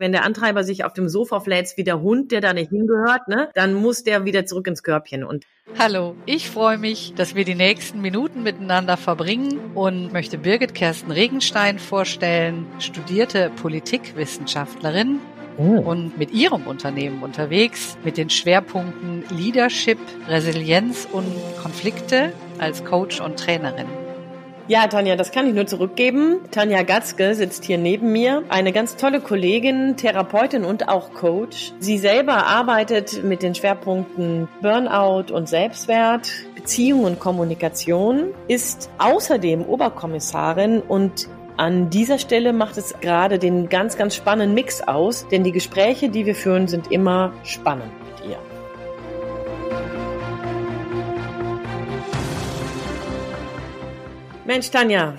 Wenn der Antreiber sich auf dem Sofa fläzt wie der Hund, der da nicht hingehört, ne, dann muss der wieder zurück ins Körbchen. Und Hallo, ich freue mich, dass wir die nächsten Minuten miteinander verbringen und möchte Birgit Kersten Regenstein vorstellen, studierte Politikwissenschaftlerin oh. und mit ihrem Unternehmen unterwegs mit den Schwerpunkten Leadership, Resilienz und Konflikte als Coach und Trainerin. Ja, Tanja, das kann ich nur zurückgeben. Tanja Gatzke sitzt hier neben mir. Eine ganz tolle Kollegin, Therapeutin und auch Coach. Sie selber arbeitet mit den Schwerpunkten Burnout und Selbstwert, Beziehung und Kommunikation, ist außerdem Oberkommissarin und an dieser Stelle macht es gerade den ganz, ganz spannenden Mix aus, denn die Gespräche, die wir führen, sind immer spannend Mensch, Tanja,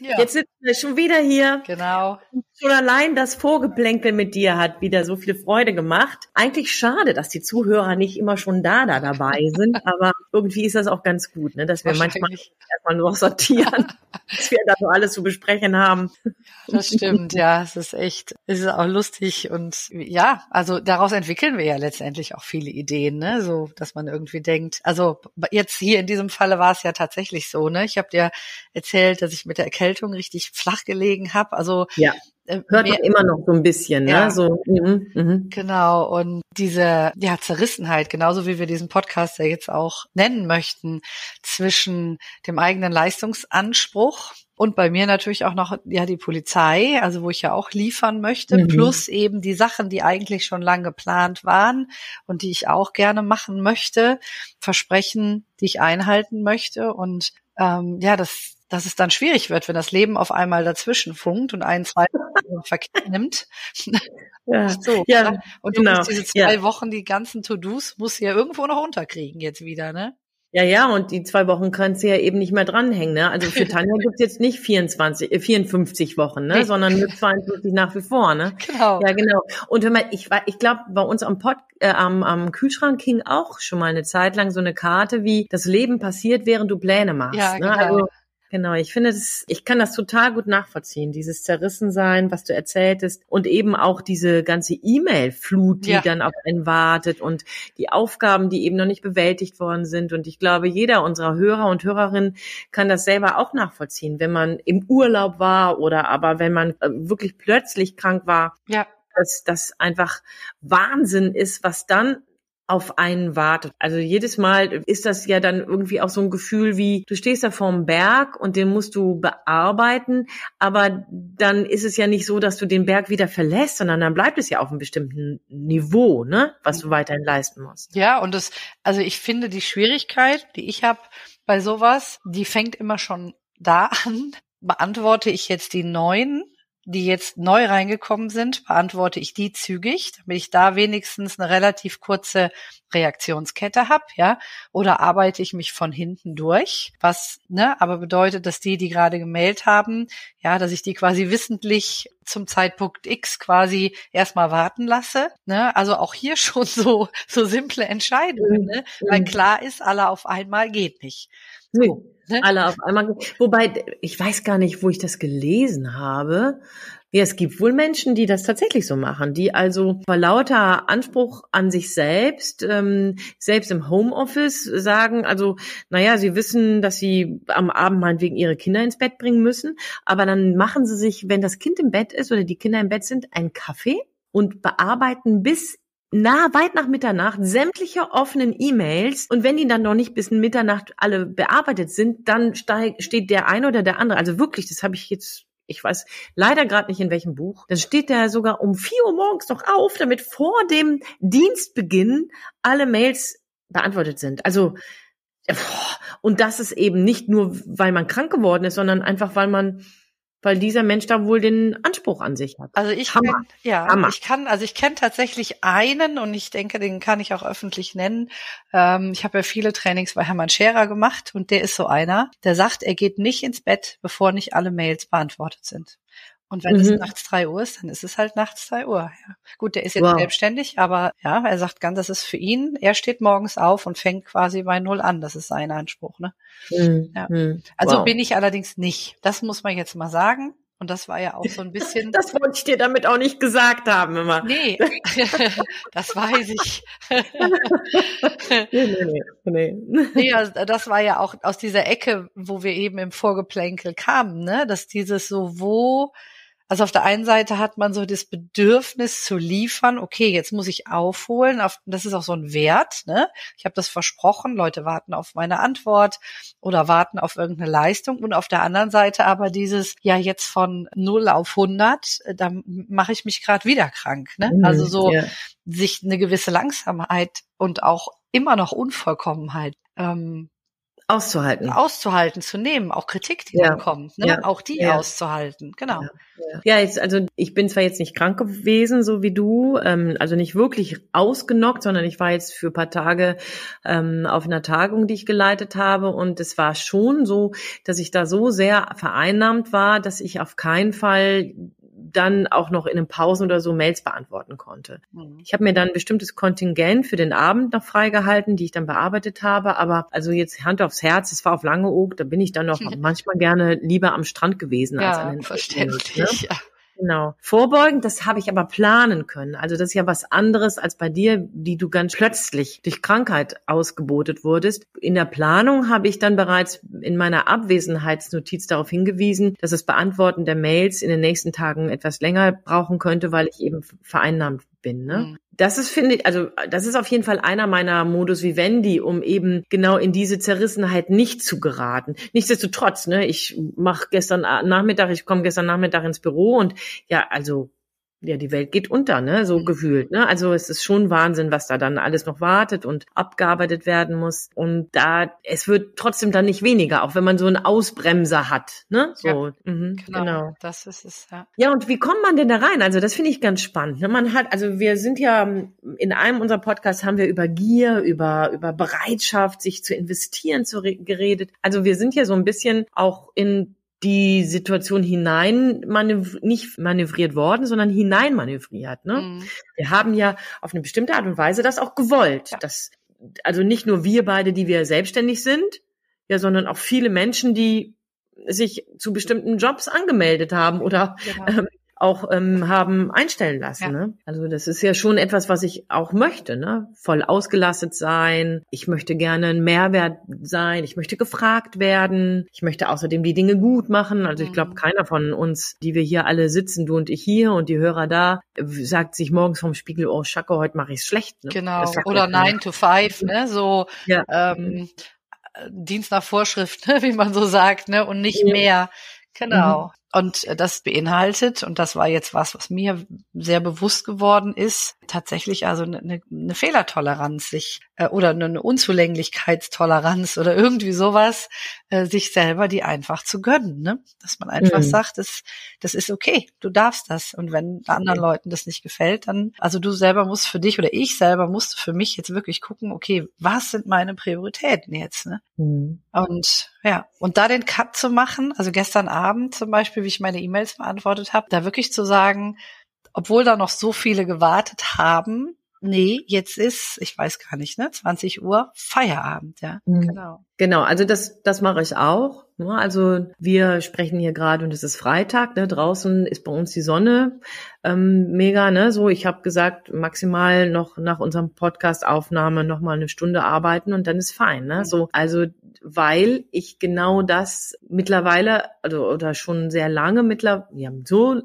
Ja, jetzt sitzen wir schon wieder hier. genau. Schon allein das Vorgeplänkel mit dir hat wieder so viel Freude gemacht. Eigentlich schade, dass die Zuhörer nicht immer schon da, da dabei sind, aber irgendwie ist das auch ganz gut, ne, dass wir manchmal erstmal nur sortieren, was wir da so alles zu besprechen haben. Das stimmt, ja, es ist echt, es ist auch lustig und ja, also daraus entwickeln wir ja letztendlich auch viele Ideen, ne, so, dass man irgendwie denkt, also jetzt hier in diesem Falle war es ja tatsächlich so, ne, ich habe dir erzählt, dass ich mit der Erkältung richtig flach gelegen habe, also Ja, hört mehr- man immer noch so ein bisschen, ne? Ja. So, mhm, mhm. Genau, und diese ja, Zerrissenheit, genauso wie wir diesen Podcast ja jetzt auch nennen möchten, zwischen dem eigenen Leistungsanspruch und bei mir natürlich auch noch ja die Polizei, also wo ich ja auch liefern möchte, Mhm. plus eben die Sachen, die eigentlich schon lang geplant waren und die ich auch gerne machen möchte, Versprechen, die ich einhalten möchte und ähm, ja, das dass es dann schwierig wird, wenn das Leben auf einmal dazwischen funkt und einen zwei Verkehr nimmt. Ja. So, Ja, ne? Und du genau. musst diese zwei Ja. Wochen die ganzen To-Dos musst du ja irgendwo noch unterkriegen jetzt wieder, ne? Ja, ja, und die zwei Wochen kannst du ja eben nicht mehr dranhängen. Ne? Also für Tanja gibt's jetzt nicht 24, äh, 54 Wochen, ne? Sondern nur 42 nach wie vor. Ne? Genau. Ja, genau. Und wenn man, ich, ich glaube, bei uns am, Pod, äh, am, am Kühlschrank hing auch schon mal eine Zeit lang so eine Karte, wie das Leben passiert, während du Pläne machst. Ja, ne? genau. Also, genau, ich finde das, ich kann das total gut nachvollziehen, dieses Zerrissensein, was du erzähltest und eben auch diese ganze E-Mail-Flut, die Ja. dann auf einen wartet und die Aufgaben, die eben noch nicht bewältigt worden sind. Und ich glaube, jeder unserer Hörer und Hörerinnen kann das selber auch nachvollziehen, wenn man im Urlaub war oder aber wenn man äh, wirklich plötzlich krank war Ja, dass das einfach Wahnsinn ist, was dann auf einen wartet. Also jedes Mal ist das ja dann irgendwie auch so ein Gefühl wie, du stehst da vorm Berg und den musst du bearbeiten, aber dann ist es ja nicht so, dass du den Berg wieder verlässt, sondern dann bleibt es ja auf einem bestimmten Niveau, ne, was du weiterhin leisten musst. ja, und das, also ich finde die Schwierigkeit, die ich habe bei sowas, die fängt immer schon da an. Beantworte ich jetzt die neuen, die jetzt neu reingekommen sind, beantworte ich die zügig, damit ich da wenigstens eine relativ kurze Reaktionskette habe, ja, oder arbeite ich mich von hinten durch, was, ne, aber bedeutet, dass die, die gerade gemeldet haben, ja, dass ich die quasi wissentlich zum Zeitpunkt X quasi erstmal warten lasse, ne, also auch hier schon so, so simple Entscheidungen, ne, weil klar ist, alle auf einmal geht nicht. Ne? Alle auf einmal. Wobei, ich weiß gar nicht, wo ich das gelesen habe. Ja, es gibt wohl Menschen, die das tatsächlich so machen, die also vor lauter Anspruch an sich selbst, ähm, selbst im Homeoffice sagen, also, naja, sie wissen, dass sie am Abend meinetwegen ihre Kinder ins Bett bringen müssen, aber dann machen sie sich, wenn das Kind im Bett ist oder die Kinder im Bett sind, einen Kaffee und bearbeiten bis na, weit nach Mitternacht sämtliche offenen E-Mails und wenn die dann noch nicht bis Mitternacht alle bearbeitet sind, dann steig, steht der eine oder der andere, also wirklich, das habe ich jetzt, ich weiß leider gerade nicht in welchem Buch, dann steht der sogar um 4 Uhr morgens noch auf, damit vor dem Dienstbeginn alle Mails beantwortet sind. Also und das ist eben nicht nur, weil man krank geworden ist, sondern einfach, weil man, weil dieser Mensch da wohl den Anspruch an sich hat. Also ich Hammer. kenn, ja, Hammer. ich kann, also ich kenne tatsächlich einen und ich denke, den kann ich auch öffentlich nennen. Ähm, ich habe ja viele Trainings bei Hermann Scherer gemacht und der ist so einer, der sagt, er geht nicht ins Bett, bevor nicht alle Mails beantwortet sind. Und wenn es Mhm. nachts drei Uhr ist, dann ist es halt nachts drei Uhr. Ja. Gut, der ist jetzt Wow. selbstständig, aber ja, er sagt ganz, das ist für ihn. Er steht morgens auf und fängt quasi bei Null an. Das ist sein Anspruch. Ne? Hm, Ja. hm. Also Wow. bin ich allerdings nicht. Das muss man jetzt mal sagen. Und das war ja auch so ein bisschen. Das wollte ich dir damit auch nicht gesagt haben immer. Nee, das weiß ich. nee, nee, nee. nee also das war ja auch aus dieser Ecke, wo wir eben im Vorgeplänkel kamen, ne? Dass dieses so, wo also auf der einen Seite hat man so das Bedürfnis zu liefern, okay, jetzt muss ich aufholen, auf, das ist auch so ein Wert, ne? Ich habe das versprochen, Leute warten auf meine Antwort oder warten auf irgendeine Leistung und auf der anderen Seite aber dieses, ja, jetzt von 0 auf 100, äh, da mache ich mich gerade wieder krank, ne? Mhm, also so ja. sich eine gewisse Langsamkeit und auch immer noch Unvollkommenheit ähm, auszuhalten. Auszuhalten, zu nehmen, auch Kritik, die ja. dann kommt, ne? Ja. auch die ja. auszuhalten, genau. Ja. jetzt, also ich bin zwar jetzt nicht krank gewesen, so wie du, ähm, also nicht wirklich ausgenockt, sondern ich war jetzt für paar Tage ähm, auf einer Tagung, die ich geleitet habe und es war schon so, dass ich da so sehr vereinnahmt war, dass ich auf keinen Fall dann auch noch in den Pausen oder so Mails beantworten konnte. Mhm. Ich habe mir dann ein bestimmtes Kontingent für den Abend noch freigehalten, die ich dann bearbeitet habe. Aber also jetzt Hand aufs Herz, es war auf Langeoog, da bin ich dann noch manchmal gerne lieber am Strand gewesen ja, als an den verständlich, ne? ja. Genau. Vorbeugen, das habe ich aber planen können. Also das ist ja was anderes als bei dir, die du ganz plötzlich durch Krankheit ausgebotet wurdest. In der Planung habe ich dann bereits in meiner Abwesenheitsnotiz darauf hingewiesen, dass das Beantworten der Mails in den nächsten Tagen etwas länger brauchen könnte, weil ich eben vereinnahmt bin. Ne? Mhm. Das ist, finde ich, also das ist auf jeden Fall einer meiner Modus vivendi, um eben genau in diese Zerrissenheit nicht zu geraten. Nichtsdestotrotz, ne, ich mache gestern Nachmittag, ich komme gestern Nachmittag ins Büro und ja, also ja, die Welt geht unter, ne, so mhm. gefühlt, ne? Also es ist schon Wahnsinn, was da dann alles noch wartet und abgearbeitet werden muss. Und da, es wird trotzdem dann nicht weniger, auch wenn man so einen Ausbremser hat, ne? So, ja, mhm, genau, genau. Das ist es, ja. Ja, und wie kommt man denn da rein? Also das finde ich ganz spannend. Ne? Man hat, also wir sind ja in einem unserer Podcasts haben wir über Gier, über über Bereitschaft, sich zu investieren, zu geredet. Also wir sind ja so ein bisschen auch in die Situation hinein manöv nicht manövriert worden, sondern hinein manövriert. Ne? Mhm. Wir haben ja auf eine bestimmte Art und Weise das auch gewollt. Ja. Das, also nicht nur wir beide, die wir selbstständig sind, ja, sondern auch viele Menschen, die sich zu bestimmten Jobs angemeldet haben oder genau. ähm, auch ähm, haben einstellen lassen. Ja. Ne? Also das ist ja schon etwas, was ich auch möchte. Ne? Voll ausgelastet sein. Ich möchte gerne ein Mehrwert sein. Ich möchte gefragt werden. Ich möchte außerdem die Dinge gut machen. Also ich glaube, mhm. keiner von uns, die wir hier alle sitzen, du und ich hier und die Hörer da, sagt sich morgens vom Spiegel, oh Schacke, heute mache ich es schlecht. Ne? Genau. Oder nine to five, ne? So ja. ähm, Dienst nach Vorschrift, ne? wie man so sagt, ne? Und nicht ja. mehr. Genau. Mhm. Und äh, das beinhaltet, und das war jetzt was, was mir sehr bewusst geworden ist, tatsächlich also eine, eine Fehlertoleranz sich äh, oder eine Unzulänglichkeitstoleranz oder irgendwie sowas, äh, sich selber die einfach zu gönnen. Ne? Dass man einfach mhm. sagt, das, das ist okay, du darfst das. Und wenn anderen okay. Leuten das nicht gefällt, dann, also du selber musst für dich oder ich selber musste für mich jetzt wirklich gucken, okay, was sind meine Prioritäten jetzt? Ne? Mhm. Und ja, und da den Cut zu machen, also gestern Abend zum Beispiel, wie ich meine E-Mails beantwortet habe, da wirklich zu sagen, obwohl da noch so viele gewartet haben, nee, jetzt ist, ich weiß gar nicht, ne, 20 Uhr Feierabend, ja. Mhm. Genau. Genau, also das, das mache ich auch. Ne? Also wir sprechen hier gerade und es ist Freitag, ne? draußen ist bei uns die Sonne ähm, mega. Ne? So, ich habe gesagt, maximal noch nach unserem Podcast-Aufnahme noch mal eine Stunde arbeiten und dann ist fein. Ne? So, also weil ich genau das mittlerweile, also oder schon sehr lange mittlerweile, ja, so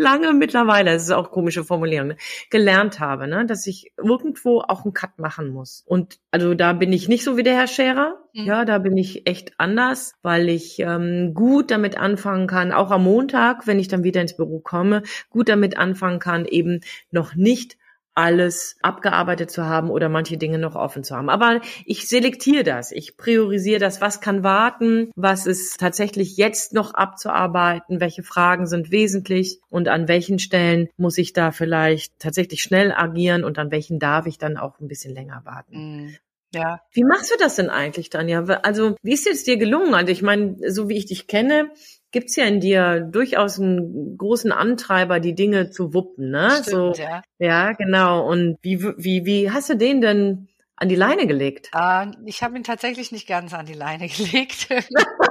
lange mittlerweile, das ist auch komische Formulierung, ne? gelernt habe, ne? dass ich irgendwo auch einen Cut machen muss. Und also da bin ich nicht so wie der Herr Scherer, Mhm. Ja, da bin ich echt anders, weil ich ähm, gut damit anfangen kann, auch am Montag, wenn ich dann wieder ins Büro komme, gut damit anfangen kann, eben noch nicht alles abgearbeitet zu haben oder manche Dinge noch offen zu haben. Aber ich selektiere das. Ich priorisiere das, was kann warten, was ist tatsächlich jetzt noch abzuarbeiten, welche Fragen sind wesentlich und an welchen Stellen muss ich da vielleicht tatsächlich schnell agieren und an welchen darf ich dann auch ein bisschen länger warten. Mhm. Ja. Wie machst du das denn eigentlich, Tanja? Also, wie ist es dir gelungen? Also, ich meine, so wie ich dich kenne, gibt's ja in dir durchaus einen großen Antreiber, die Dinge zu wuppen, ne? Stimmt, so, ja. ja, genau. Und wie, wie, wie hast du den denn an die Leine gelegt? Uh, ich habe ihn tatsächlich nicht ganz an die Leine gelegt.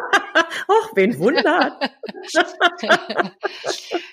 Och, wen wundert.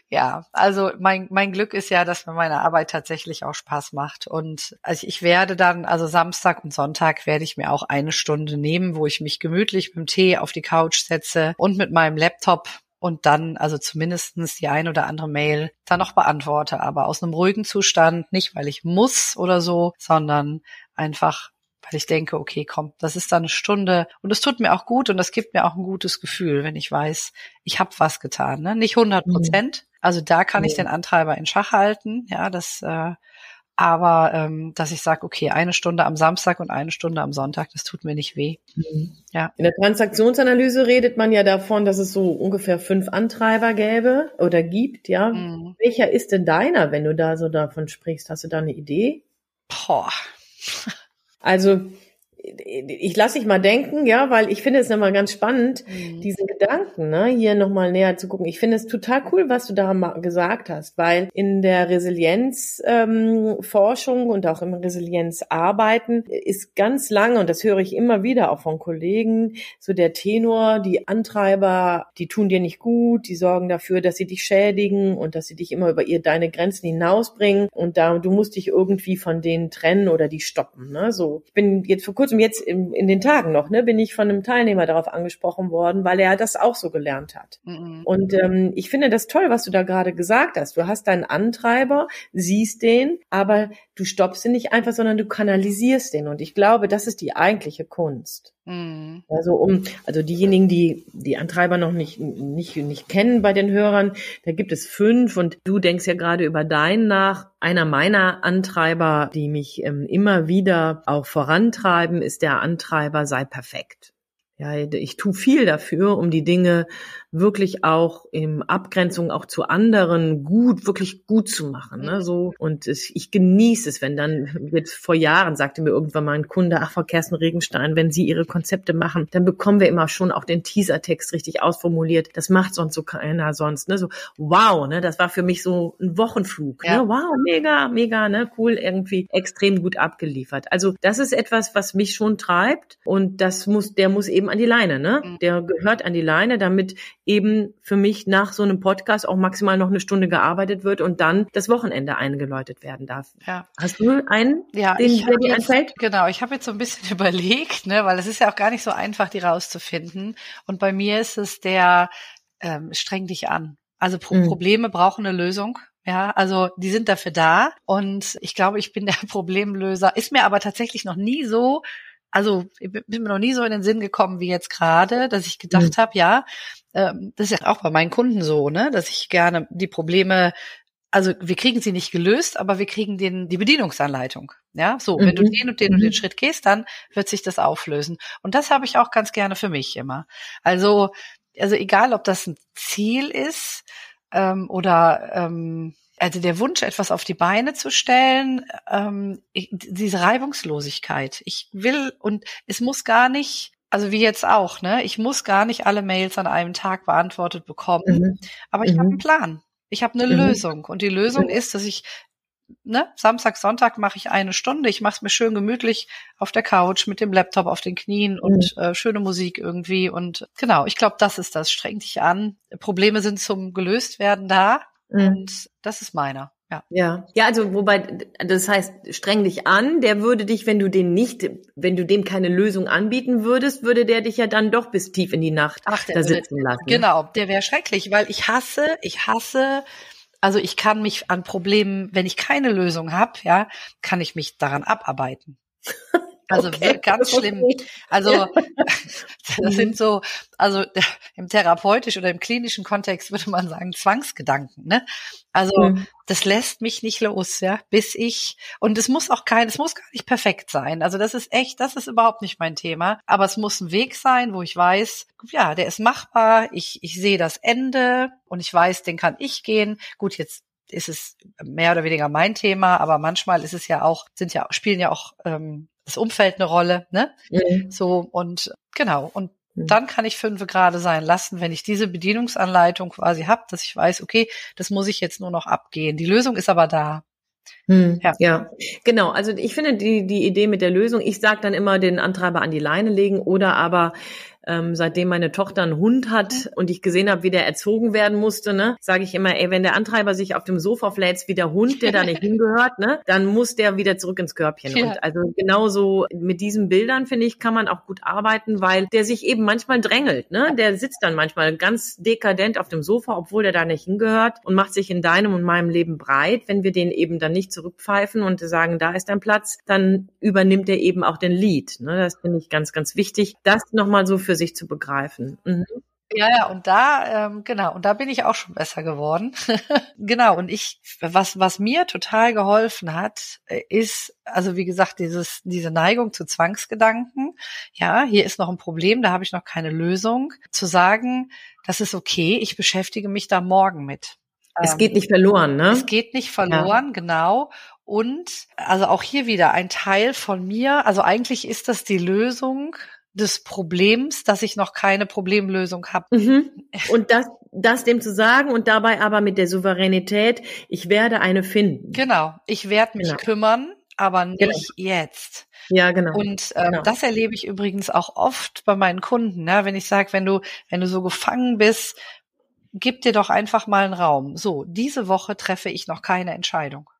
ja, also mein, mein Glück ist ja, dass mir meine Arbeit tatsächlich auch Spaß macht. Und also ich werde dann, also Samstag und Sonntag werde ich mir auch eine Stunde nehmen, wo ich mich gemütlich mit dem Tee auf die Couch setze und mit meinem Laptop und dann also zumindestens die ein oder andere Mail dann noch beantworte, aber aus einem ruhigen Zustand, nicht weil ich muss oder so, sondern einfach weil ich denke, okay, komm, das ist dann eine Stunde und es tut mir auch gut und das gibt mir auch ein gutes Gefühl, wenn ich weiß, ich habe was getan, ne? nicht 100 Prozent. Mhm. Also da kann ich den Antreiber in Schach halten, ja, das äh, aber ähm, dass ich sage, okay, eine Stunde am Samstag und eine Stunde am Sonntag, das tut mir nicht weh. Mhm. Ja. In der Transaktionsanalyse redet man ja davon, dass es so ungefähr fünf Antreiber gäbe oder gibt, ja. Mhm. Welcher ist denn deiner, wenn du da so davon sprichst? Hast du da eine Idee? Boah. Also ich lasse dich mal denken, ja, weil ich finde es nochmal ganz spannend, mhm. diesen Gedanken, ne, hier nochmal näher zu gucken. Ich finde es total cool, was du da gesagt hast, weil in der Resilienzforschung ähm, und auch im Resilienzarbeiten ist ganz lange, und das höre ich immer wieder auch von Kollegen, so der Tenor, die Antreiber, die tun dir nicht gut, die sorgen dafür, dass sie dich schädigen und dass sie dich immer über ihr deine Grenzen hinausbringen und da du musst dich irgendwie von denen trennen oder die stoppen, ne, so. Ich bin jetzt vor kurzem kurzem jetzt in, in den Tagen noch, ne, bin ich von einem Teilnehmer darauf angesprochen worden, weil er das auch so gelernt hat. Mhm. Und ähm, ich finde das toll, was du da gerade gesagt hast. Du hast deinen Antreiber, siehst den, aber du stoppst ihn nicht einfach, sondern du kanalisierst den. Und ich glaube, das ist die eigentliche Kunst. Mhm. Also um, also diejenigen, die die Antreiber noch nicht, nicht, nicht kennen bei den Hörern, da gibt es fünf und du denkst ja gerade über deinen nach. Einer meiner Antreiber, die mich ähm, immer wieder auch vorantreiben, ist der Antreiber sei perfekt. Ja, ich tue viel dafür, um die Dinge wirklich auch in Abgrenzung auch zu anderen gut, wirklich gut zu machen. Ne? So und es, ich genieße es, wenn dann jetzt vor Jahren sagte mir irgendwann mal ein Kunde, ach Frau Kersten Regenstein, wenn Sie Ihre Konzepte machen, dann bekommen wir immer schon auch den Teasertext richtig ausformuliert. Das macht sonst so keiner sonst. Ne? So wow, ne, das war für mich so ein Wochenflug. Ne? Ja. Ne? Wow, mega, mega, ne, cool, irgendwie extrem gut abgeliefert. Also das ist etwas, was mich schon treibt und das muss, der muss eben an die Leine, ne? Mhm. Der gehört an die Leine, damit eben für mich nach so einem Podcast auch maximal noch eine Stunde gearbeitet wird und dann das Wochenende eingeläutet werden darf. Ja. Hast du einen, ja, den ich dir einfällt? Genau, ich habe jetzt so ein bisschen überlegt, ne, weil es ist ja auch gar nicht so einfach, die rauszufinden. Und bei mir ist es der ähm, streng dich an. Also Pro mhm. Probleme brauchen eine Lösung. Ja, also die sind dafür da und ich glaube, ich bin der Problemlöser. Ist mir aber tatsächlich noch nie so also ich bin mir noch nie so in den Sinn gekommen wie jetzt gerade, dass ich gedacht mhm. habe, ja, ähm, das ist ja auch bei meinen Kunden so, ne, dass ich gerne die Probleme also wir kriegen sie nicht gelöst, aber wir kriegen den, die Bedienungsanleitung. Ja, so, mhm. wenn du mhm. den und den mhm. und den. Schritt gehst, dann wird sich das auflösen. Und das habe ich auch ganz gerne für mich immer. Also, also egal, ob das ein Ziel ist ähm, oder ähm, also der Wunsch, etwas auf die Beine zu stellen, ähm, ich, diese Reibungslosigkeit. Ich will und es muss gar nicht, also wie jetzt auch, ne? Ich muss gar nicht alle Mails an einem Tag beantwortet bekommen, mhm. aber ich mhm. habe einen Plan. Ich habe eine mhm. Lösung und die Lösung mhm. ist, dass ich ne, Samstag, Sonntag mache ich eine Stunde. Ich mache es mir schön gemütlich auf der Couch mit dem Laptop auf den Knien und mhm. äh, schöne Musik irgendwie. Und genau, ich glaube, das ist das. Streng dich an. Probleme sind zum gelöst werden da. Mhm. Und das ist meiner. Ja. ja, ja, also wobei, das heißt, streng dich an, der würde dich, wenn du den nicht, wenn du dem keine Lösung anbieten würdest, würde der dich ja dann doch bis tief in die Nacht Ach, da sitzen lassen. Genau, der wäre schrecklich, weil ich hasse, ich hasse, also ich kann mich an Problemen, wenn ich keine Lösung habe, ja, kann ich mich daran abarbeiten. Also okay. ganz schlimm. Also das sind mhm. so, also im therapeutischen oder im klinischen Kontext würde man sagen Zwangsgedanken. Ne? Also mhm. das lässt mich nicht los, ja, bis ich und es muss auch kein, es muss gar nicht perfekt sein. Also das ist echt, das ist überhaupt nicht mein Thema. Aber es muss ein Weg sein, wo ich weiß, ja, der ist machbar. Ich ich sehe das Ende und ich weiß, den kann ich gehen. Gut, jetzt ist es mehr oder weniger mein Thema, aber manchmal ist es ja auch, sind ja, spielen ja auch ähm, das Umfeld eine Rolle, ne? Mhm. So und genau und mhm. dann kann ich fünf gerade sein lassen, wenn ich diese Bedienungsanleitung quasi habe, dass ich weiß, okay, das muss ich jetzt nur noch abgehen. Die Lösung ist aber da. Hm, ja. ja, genau. Also ich finde die, die Idee mit der Lösung, ich sage dann immer den Antreiber an die Leine legen oder aber ähm, seitdem meine Tochter einen Hund hat und ich gesehen habe, wie der erzogen werden musste, ne, sage ich immer, ey, wenn der Antreiber sich auf dem Sofa fläzt wie der Hund, der da nicht hingehört, ne, dann muss der wieder zurück ins Körbchen. Ja. Und also genauso mit diesen Bildern, finde ich, kann man auch gut arbeiten, weil der sich eben manchmal drängelt, ne? Der sitzt dann manchmal ganz dekadent auf dem Sofa, obwohl der da nicht hingehört und macht sich in deinem und meinem Leben breit. Wenn wir den eben dann nicht zurückpfeifen und sagen, da ist dein Platz, dann übernimmt er eben auch den Lied. Ne? Das finde ich ganz, ganz wichtig. Das nochmal so für sich zu begreifen. Mhm. Ja, ja, und da, ähm, genau, und da bin ich auch schon besser geworden. genau, und ich, was, was mir total geholfen hat, äh, ist, also wie gesagt, dieses, diese Neigung zu Zwangsgedanken. Ja, hier ist noch ein Problem, da habe ich noch keine Lösung. Zu sagen, das ist okay, ich beschäftige mich da morgen mit. Es geht nicht verloren, ne? Es geht nicht verloren, ja. genau. Und also auch hier wieder ein Teil von mir, also eigentlich ist das die Lösung des Problems, dass ich noch keine Problemlösung habe. Mhm. Und das, das dem zu sagen und dabei aber mit der Souveränität, ich werde eine finden. Genau, ich werde mich genau. kümmern, aber nicht genau. jetzt. Ja, genau. Und ähm, genau. das erlebe ich übrigens auch oft bei meinen Kunden, ne? wenn ich sage, wenn du, wenn du so gefangen bist, gib dir doch einfach mal einen Raum. So, diese Woche treffe ich noch keine Entscheidung.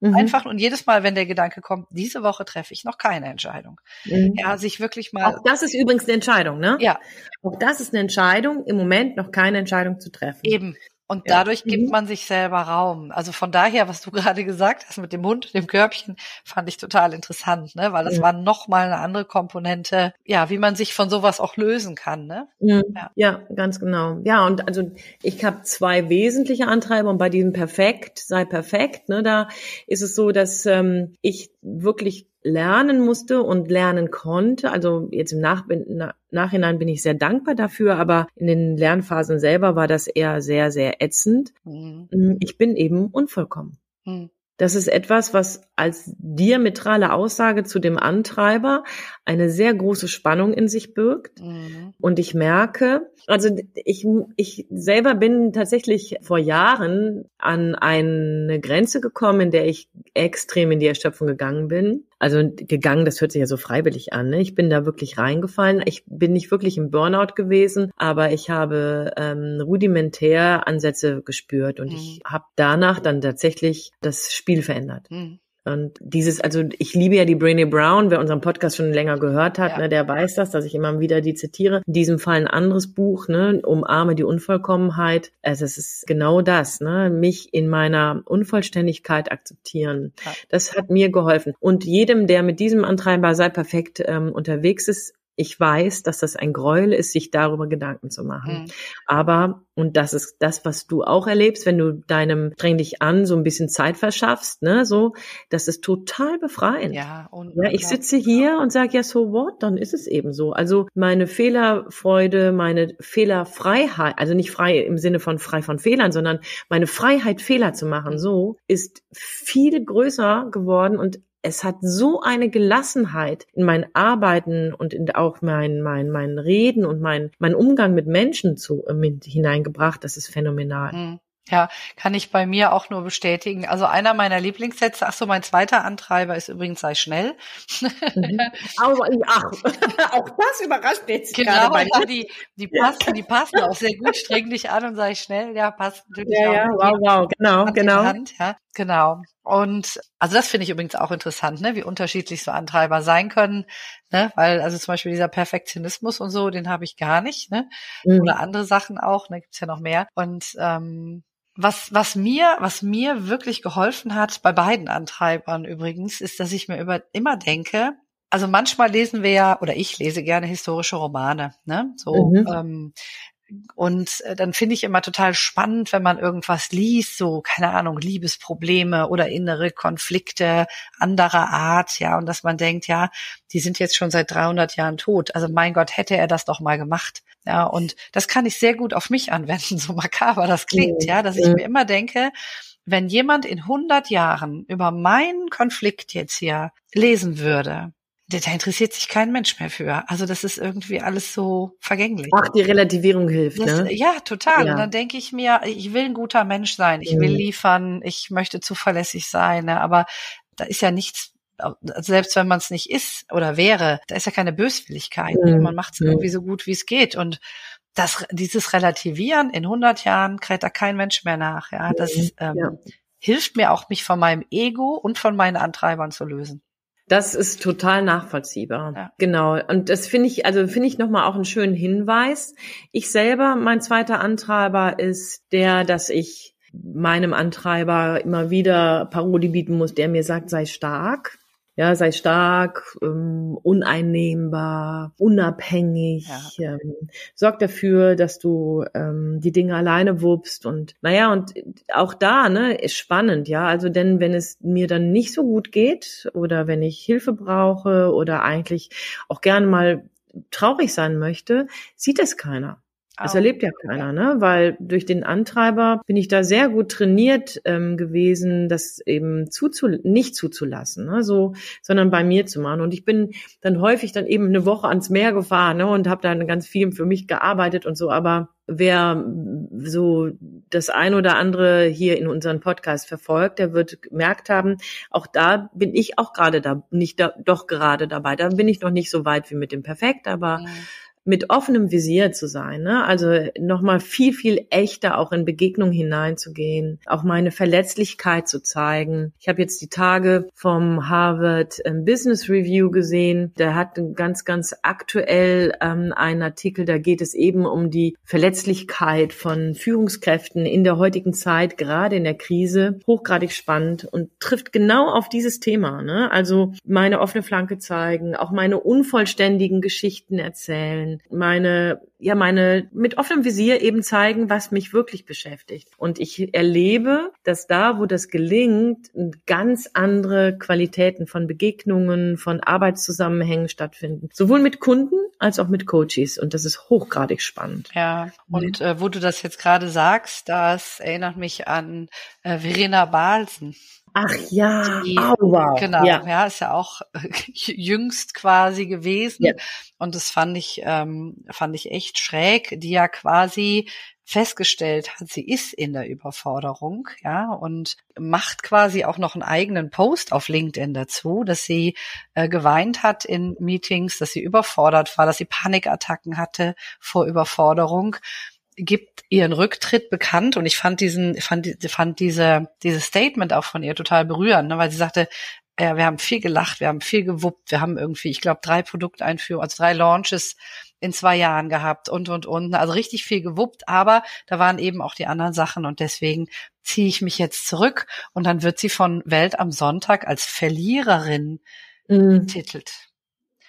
Mhm. Einfach und jedes Mal, wenn der Gedanke kommt, diese Woche treffe ich noch keine Entscheidung. Mhm. Ja, sich wirklich mal. Auch das ist übrigens eine Entscheidung, ne? Ja. Auch das ist eine Entscheidung, im Moment noch keine Entscheidung zu treffen. Eben. Und ja. dadurch gibt mhm. man sich selber Raum. Also von daher, was du gerade gesagt hast mit dem Hund und dem Körbchen, fand ich total interessant, ne? Weil das ja. war nochmal eine andere Komponente, ja, wie man sich von sowas auch lösen kann, ne? Mhm. Ja. ja, ganz genau. Ja, und also ich habe zwei wesentliche Antreiber und bei diesem Perfekt, sei perfekt, ne, da ist es so, dass ähm, ich wirklich lernen musste und lernen konnte. Also jetzt im Nach Nachhinein bin ich sehr dankbar dafür, aber in den Lernphasen selber war das eher sehr, sehr ätzend. Mhm. Ich bin eben unvollkommen. Mhm. Das ist etwas, was als diametrale Aussage zu dem Antreiber eine sehr große Spannung in sich birgt. Mhm. Und ich merke, also ich, ich selber bin tatsächlich vor Jahren an eine Grenze gekommen, in der ich extrem in die Erschöpfung gegangen bin. Also gegangen, das hört sich ja so freiwillig an. Ne? Ich bin da wirklich reingefallen. Ich bin nicht wirklich im Burnout gewesen, aber ich habe ähm, rudimentär Ansätze gespürt und mhm. ich habe danach dann tatsächlich das Spiel verändert. Mhm. Und dieses, also ich liebe ja die Brené Brown, wer unseren Podcast schon länger gehört hat, ja. ne, der weiß das, dass ich immer wieder die zitiere. In diesem Fall ein anderes Buch, ne, Umarme die Unvollkommenheit. Also es ist genau das, ne, mich in meiner Unvollständigkeit akzeptieren. Ja. Das hat mir geholfen. Und jedem, der mit diesem Antreiber sei perfekt ähm, unterwegs ist, ich weiß, dass das ein Gräuel ist, sich darüber Gedanken zu machen. Mhm. Aber, und das ist das, was du auch erlebst, wenn du deinem Dräng dich an so ein bisschen Zeit verschaffst, ne, so, das ist total befreiend. Ja, und ja ich sitze hier und sage, ja, so what, dann ist es eben so. Also meine Fehlerfreude, meine Fehlerfreiheit, also nicht frei im Sinne von frei von Fehlern, sondern meine Freiheit, Fehler zu machen, so, ist viel größer geworden und es hat so eine Gelassenheit in mein Arbeiten und in auch mein, mein, mein Reden und mein, mein Umgang mit Menschen zu, äh, mit hineingebracht. Das ist phänomenal. Mhm. Ja, kann ich bei mir auch nur bestätigen. Also einer meiner Lieblingssätze, ach so, mein zweiter Antreiber ist übrigens sei schnell. Mhm. Aber, ach, auch das überrascht jetzt genau, gerade mir. Die, die passen, die passen auch sehr gut. Streng dich an und sei schnell. Ja, passt natürlich ja, auch. Ja, wow, wow, genau, genau. Hand, ja, genau. Und also das finde ich übrigens auch interessant, ne, wie unterschiedlich so Antreiber sein können, ne, weil also zum Beispiel dieser Perfektionismus und so, den habe ich gar nicht, ne, mhm. oder andere Sachen auch, ne, gibt's ja noch mehr. Und ähm, was, was mir, was mir wirklich geholfen hat, bei beiden Antreibern übrigens, ist, dass ich mir über, immer denke, also manchmal lesen wir ja, oder ich lese gerne historische Romane, ne? So, mhm. ähm, und äh, dann finde ich immer total spannend, wenn man irgendwas liest, so, keine Ahnung, Liebesprobleme oder innere Konflikte anderer Art, ja, und dass man denkt, ja, die sind jetzt schon seit 300 Jahren tot. Also mein Gott, hätte er das doch mal gemacht. Ja, und das kann ich sehr gut auf mich anwenden, so makaber das klingt, ja, dass ich mir immer denke, wenn jemand in 100 Jahren über meinen Konflikt jetzt hier lesen würde, da, interessiert sich kein Mensch mehr für. Also das ist irgendwie alles so vergänglich. Ach, die Relativierung hilft, das, ne? Ja, total. Ja. Und dann denke ich mir, ich will ein guter Mensch sein, ich mhm. will liefern, ich möchte zuverlässig sein, ne? aber da ist ja nichts selbst wenn man es nicht ist oder wäre, da ist ja keine Böswilligkeit. Ne? Mhm. Man macht es mhm. irgendwie so gut, wie es geht. Und das, dieses Relativieren in 100 Jahren kräht da kein Mensch mehr nach. Ja, das mhm. ähm, ja. hilft mir auch, mich von meinem Ego und von meinen Antreibern zu lösen. Das ist total nachvollziehbar. Ja. Genau. Und das finde ich, also finde ich nochmal auch einen schönen Hinweis. Ich selber, mein zweiter Antreiber ist der, dass ich meinem Antreiber immer wieder Parodie bieten muss, der mir sagt, sei stark. Ja, sei stark, ähm, uneinnehmbar, unabhängig. Ja. Ähm, sorg dafür, dass du ähm, die Dinge alleine wuppst und naja, und auch da, ne, ist spannend, ja. Also denn wenn es mir dann nicht so gut geht oder wenn ich Hilfe brauche oder eigentlich auch gerne mal traurig sein möchte, sieht es keiner. Das erlebt ja keiner, ne? Weil durch den Antreiber bin ich da sehr gut trainiert ähm, gewesen, das eben zuzu nicht zuzulassen, ne? so, sondern bei mir zu machen. Und ich bin dann häufig dann eben eine Woche ans Meer gefahren ne? und habe dann ganz viel für mich gearbeitet und so. Aber wer so das ein oder andere hier in unseren Podcast verfolgt, der wird gemerkt haben, auch da bin ich auch gerade da, nicht da, doch gerade dabei. Da bin ich noch nicht so weit wie mit dem Perfekt, aber ja mit offenem Visier zu sein, ne? also nochmal viel, viel echter auch in Begegnung hineinzugehen, auch meine Verletzlichkeit zu zeigen. Ich habe jetzt die Tage vom Harvard ähm, Business Review gesehen, der hat ganz, ganz aktuell ähm, einen Artikel, da geht es eben um die Verletzlichkeit von Führungskräften in der heutigen Zeit, gerade in der Krise, hochgradig spannend und trifft genau auf dieses Thema. Ne? Also meine offene Flanke zeigen, auch meine unvollständigen Geschichten erzählen, meine, ja, meine mit offenem Visier eben zeigen, was mich wirklich beschäftigt. Und ich erlebe, dass da, wo das gelingt, ganz andere Qualitäten von Begegnungen, von Arbeitszusammenhängen stattfinden. Sowohl mit Kunden als auch mit Coaches. Und das ist hochgradig spannend. Ja, und äh, wo du das jetzt gerade sagst, das erinnert mich an äh, Verena Balsen. Ach ja, die, oh, wow. genau, ja. ja, ist ja auch jüngst quasi gewesen. Ja. Und das fand ich, ähm, fand ich echt schräg, die ja quasi festgestellt hat, sie ist in der Überforderung, ja, und macht quasi auch noch einen eigenen Post auf LinkedIn dazu, dass sie äh, geweint hat in Meetings, dass sie überfordert war, dass sie Panikattacken hatte vor Überforderung gibt ihren Rücktritt bekannt und ich fand diesen, fand, fand diese, dieses Statement auch von ihr total berührend, ne, weil sie sagte, ja, wir haben viel gelacht, wir haben viel gewuppt, wir haben irgendwie, ich glaube, drei Produkteinführungen, also drei Launches in zwei Jahren gehabt und und und, also richtig viel gewuppt, aber da waren eben auch die anderen Sachen und deswegen ziehe ich mich jetzt zurück und dann wird sie von Welt am Sonntag als Verliererin mhm. betitelt.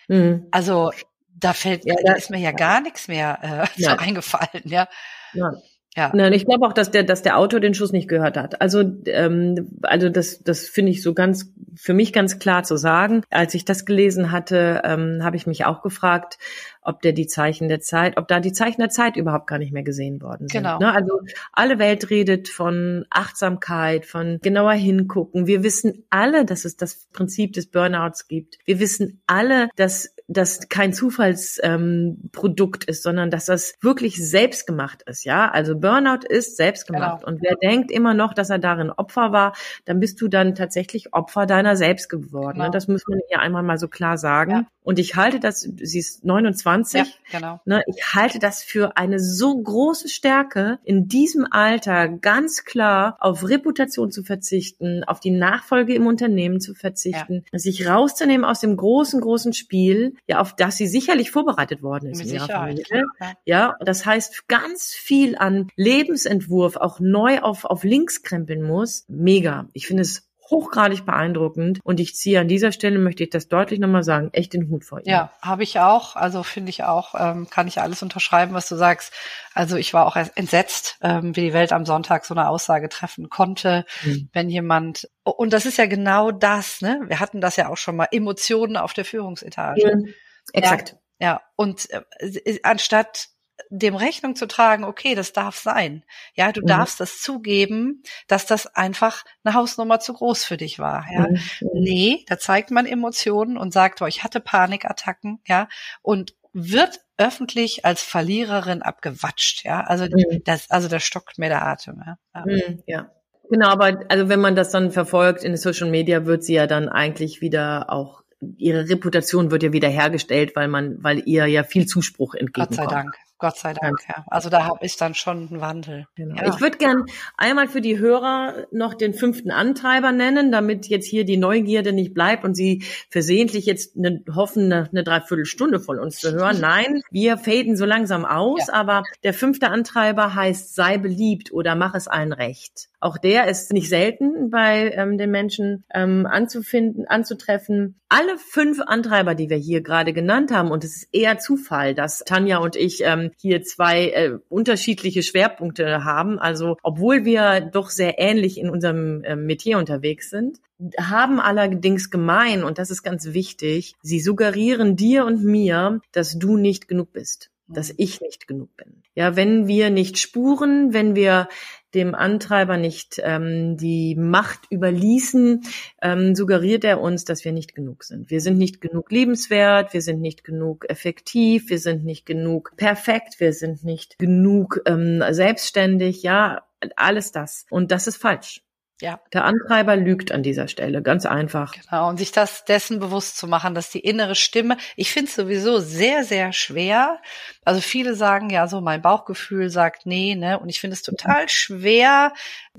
Mhm. Also da fällt, ja, da ist mir ja gar nichts mehr äh, so eingefallen, ja. ja. Ja. Nein, ich glaube auch, dass der, dass der Autor den Schuss nicht gehört hat. Also, ähm, also das, das finde ich so ganz für mich ganz klar zu sagen. Als ich das gelesen hatte, ähm, habe ich mich auch gefragt, ob der die Zeichen der Zeit, ob da die Zeichen der Zeit überhaupt gar nicht mehr gesehen worden sind. Genau. Ne? Also alle Welt redet von Achtsamkeit, von genauer hingucken. Wir wissen alle, dass es das Prinzip des Burnouts gibt. Wir wissen alle, dass das kein Zufallsprodukt ähm, ist, sondern dass das wirklich selbstgemacht ist, ja. Also Burnout ist selbstgemacht. Genau. Und wer denkt immer noch, dass er darin Opfer war, dann bist du dann tatsächlich Opfer deiner selbst geworden. Ne? Genau. Das muss man hier einmal mal so klar sagen. Ja. Und ich halte das, sie ist 29, ja, genau. ne, ich halte das für eine so große Stärke, in diesem Alter ganz klar auf Reputation zu verzichten, auf die Nachfolge im Unternehmen zu verzichten, ja. sich rauszunehmen aus dem großen, großen Spiel, ja, auf das sie sicherlich vorbereitet worden ist Mit in ihrer Sicherheit. Familie. Ja, das heißt, ganz viel an Lebensentwurf auch neu auf, auf links krempeln muss. Mega. Ich finde es hochgradig beeindruckend und ich ziehe an dieser Stelle, möchte ich das deutlich nochmal sagen, echt den Hut vor ihr. Ja, habe ich auch, also finde ich auch, ähm, kann ich alles unterschreiben, was du sagst. Also ich war auch entsetzt, ähm, wie die Welt am Sonntag so eine Aussage treffen konnte, mhm. wenn jemand, und das ist ja genau das, ne? Wir hatten das ja auch schon mal, Emotionen auf der Führungsetage. Mhm. Exakt. Ja, ja. und äh, anstatt dem Rechnung zu tragen, okay, das darf sein. Ja, du mhm. darfst das zugeben, dass das einfach eine Hausnummer zu groß für dich war. Ja, mhm. nee, da zeigt man Emotionen und sagt, oh, ich hatte Panikattacken, ja, und wird öffentlich als Verliererin abgewatscht, ja. Also mhm. das, also da stockt mir der Atem, ja. Mhm, ja. Genau, aber also wenn man das dann verfolgt in Social Media, wird sie ja dann eigentlich wieder auch ihre Reputation wird ja wieder hergestellt, weil man, weil ihr ja viel Zuspruch entgegenkommt. Gott sei Dank. Gott sei Dank, ja. Also da habe ich dann schon einen Wandel. Genau. Ja. Ich würde gern einmal für die Hörer noch den fünften Antreiber nennen, damit jetzt hier die Neugierde nicht bleibt und sie versehentlich jetzt eine, hoffen, eine, eine Dreiviertelstunde von uns zu hören. Nein, wir faden so langsam aus, ja. aber der fünfte Antreiber heißt sei beliebt oder mach es allen recht. Auch der ist nicht selten bei ähm, den Menschen ähm, anzufinden, anzutreffen. Alle fünf Antreiber, die wir hier gerade genannt haben, und es ist eher Zufall, dass Tanja und ich ähm, hier zwei äh, unterschiedliche Schwerpunkte haben. Also obwohl wir doch sehr ähnlich in unserem äh, Metier unterwegs sind, haben allerdings gemein, und das ist ganz wichtig, sie suggerieren dir und mir, dass du nicht genug bist dass mhm. ich nicht genug bin. Ja, wenn wir nicht spuren, wenn wir dem Antreiber nicht ähm, die Macht überließen, ähm, suggeriert er uns, dass wir nicht genug sind. Wir sind nicht genug liebenswert, wir sind nicht genug effektiv, wir sind nicht genug perfekt, wir sind nicht genug ähm, selbstständig, ja, alles das. Und das ist falsch. Ja. Der Antreiber lügt an dieser Stelle, ganz einfach. Genau, und sich das dessen bewusst zu machen, dass die innere Stimme, ich finde es sowieso sehr, sehr schwer. Also viele sagen ja so, mein Bauchgefühl sagt nee, ne? Und ich finde es total schwer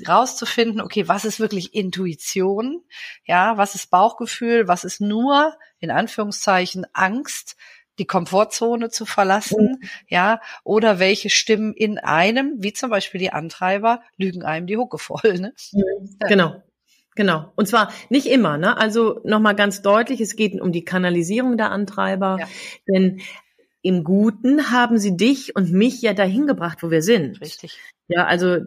rauszufinden, okay, was ist wirklich Intuition? Ja, was ist Bauchgefühl? Was ist nur, in Anführungszeichen, Angst? Die Komfortzone zu verlassen, mhm. ja, oder welche Stimmen in einem, wie zum Beispiel die Antreiber, lügen einem die Hucke voll, ne? Mhm. Genau. Genau. Und zwar nicht immer, ne? Also nochmal ganz deutlich, es geht um die Kanalisierung der Antreiber. Ja. Denn im Guten haben sie dich und mich ja dahin gebracht, wo wir sind. Richtig. Ja, also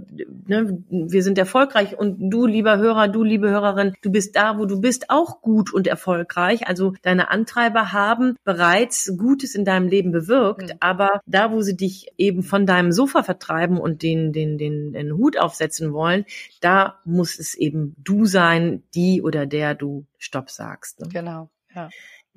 ne, wir sind erfolgreich und du, lieber Hörer, du, liebe Hörerin, du bist da, wo du bist, auch gut und erfolgreich. Also deine Antreiber haben bereits Gutes in deinem Leben bewirkt, mhm. aber da, wo sie dich eben von deinem Sofa vertreiben und den, den, den, den Hut aufsetzen wollen, da muss es eben du sein, die oder der du Stopp sagst. Ne? Genau, ja.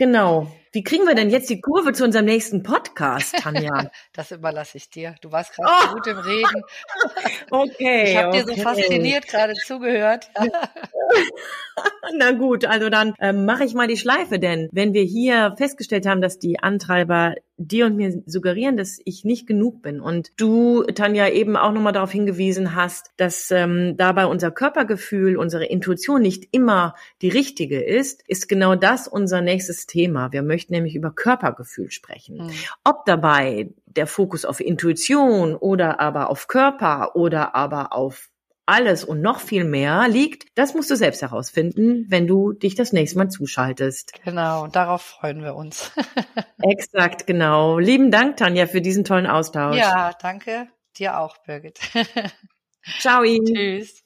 Genau. Wie kriegen wir denn jetzt die Kurve zu unserem nächsten Podcast, Tanja? das überlasse ich dir. Du warst gerade oh. gut im Reden. okay. Ich habe okay. dir so fasziniert gerade zugehört. Na gut, also dann ähm, mache ich mal die Schleife, denn wenn wir hier festgestellt haben, dass die Antreiber dir und mir suggerieren, dass ich nicht genug bin und du, Tanja, eben auch nochmal darauf hingewiesen hast, dass ähm, dabei unser Körpergefühl, unsere Intuition nicht immer die richtige ist, ist genau das unser nächstes Thema. Wir möchten nämlich über Körpergefühl sprechen. Mhm. Ob dabei der Fokus auf Intuition oder aber auf Körper oder aber auf alles und noch viel mehr liegt, das musst du selbst herausfinden, wenn du dich das nächste Mal zuschaltest. Genau, darauf freuen wir uns. Exakt, genau. Lieben Dank, Tanja, für diesen tollen Austausch. Ja, danke. Dir auch, Birgit. Ciao. Tschüss.